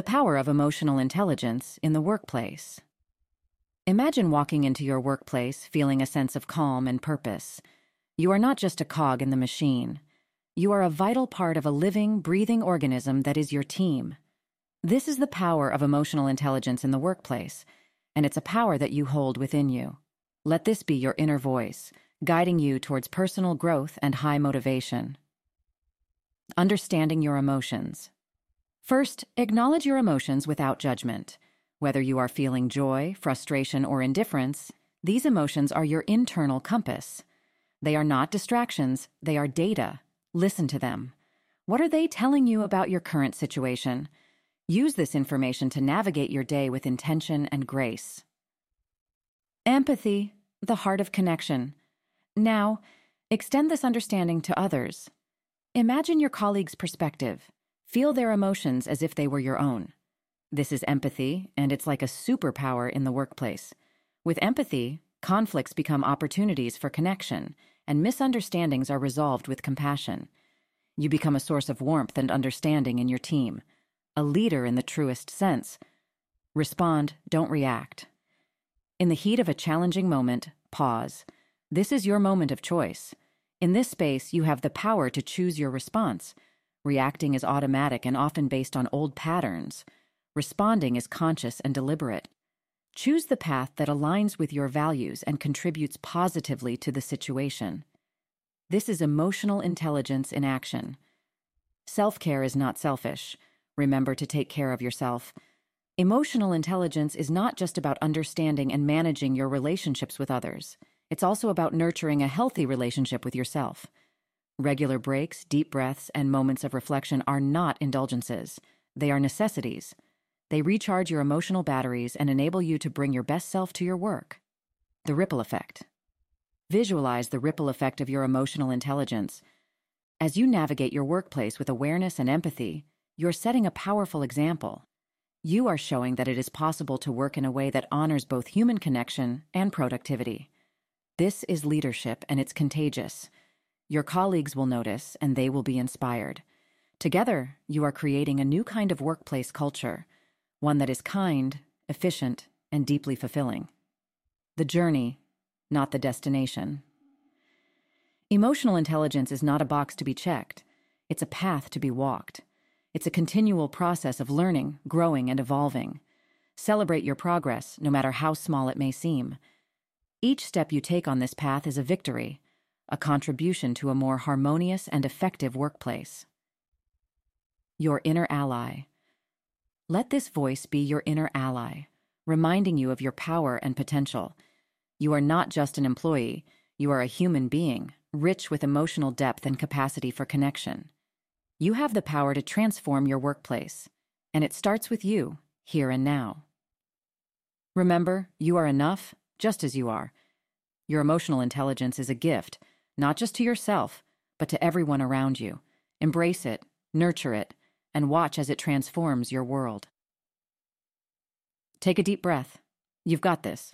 The power of emotional intelligence in the workplace. Imagine walking into your workplace feeling a sense of calm and purpose. You are not just a cog in the machine. You are a vital part of a living, breathing organism that is your team. This is the power of emotional intelligence in the workplace, and it's a power that you hold within you. Let this be your inner voice, guiding you towards personal growth and high motivation. Understanding your emotions. First, acknowledge your emotions without judgment. Whether you are feeling joy, frustration, or indifference, these emotions are your internal compass. They are not distractions, they are data. Listen to them. What are they telling you about your current situation? Use this information to navigate your day with intention and grace. Empathy, the heart of connection. Now, extend this understanding to others. Imagine your colleague's perspective. Feel their emotions as if they were your own. This is empathy, and it's like a superpower in the workplace. With empathy, conflicts become opportunities for connection, and misunderstandings are resolved with compassion. You become a source of warmth and understanding in your team, a leader in the truest sense. Respond, don't react. In the heat of a challenging moment, pause. This is your moment of choice. In this space, you have the power to choose your response. Reacting is automatic and often based on old patterns. Responding is conscious and deliberate. Choose the path that aligns with your values and contributes positively to the situation. This is emotional intelligence in action. Self care is not selfish. Remember to take care of yourself. Emotional intelligence is not just about understanding and managing your relationships with others, it's also about nurturing a healthy relationship with yourself. Regular breaks, deep breaths, and moments of reflection are not indulgences, they are necessities. They recharge your emotional batteries and enable you to bring your best self to your work. The ripple effect. Visualize the ripple effect of your emotional intelligence. As you navigate your workplace with awareness and empathy, you're setting a powerful example. You are showing that it is possible to work in a way that honors both human connection and productivity. This is leadership, and it's contagious. Your colleagues will notice, and they will be inspired. Together, you are creating a new kind of workplace culture, one that is kind, efficient, and deeply fulfilling. The journey, not the destination. Emotional intelligence is not a box to be checked, it's a path to be walked. It's a continual process of learning, growing, and evolving. Celebrate your progress, no matter how small it may seem. Each step you take on this path is a victory a contribution to a more harmonious and effective workplace. Your inner ally. Let this voice be your inner ally, reminding you of your power and potential. You are not just an employee, you are a human being, rich with emotional depth and capacity for connection. You have the power to transform your workplace, and it starts with you, here and now. Remember, you are enough just as you are. Your emotional intelligence is a gift not just to yourself, but to everyone around you. Embrace it, nurture it, and watch as it transforms your world. Take a deep breath. You've got this.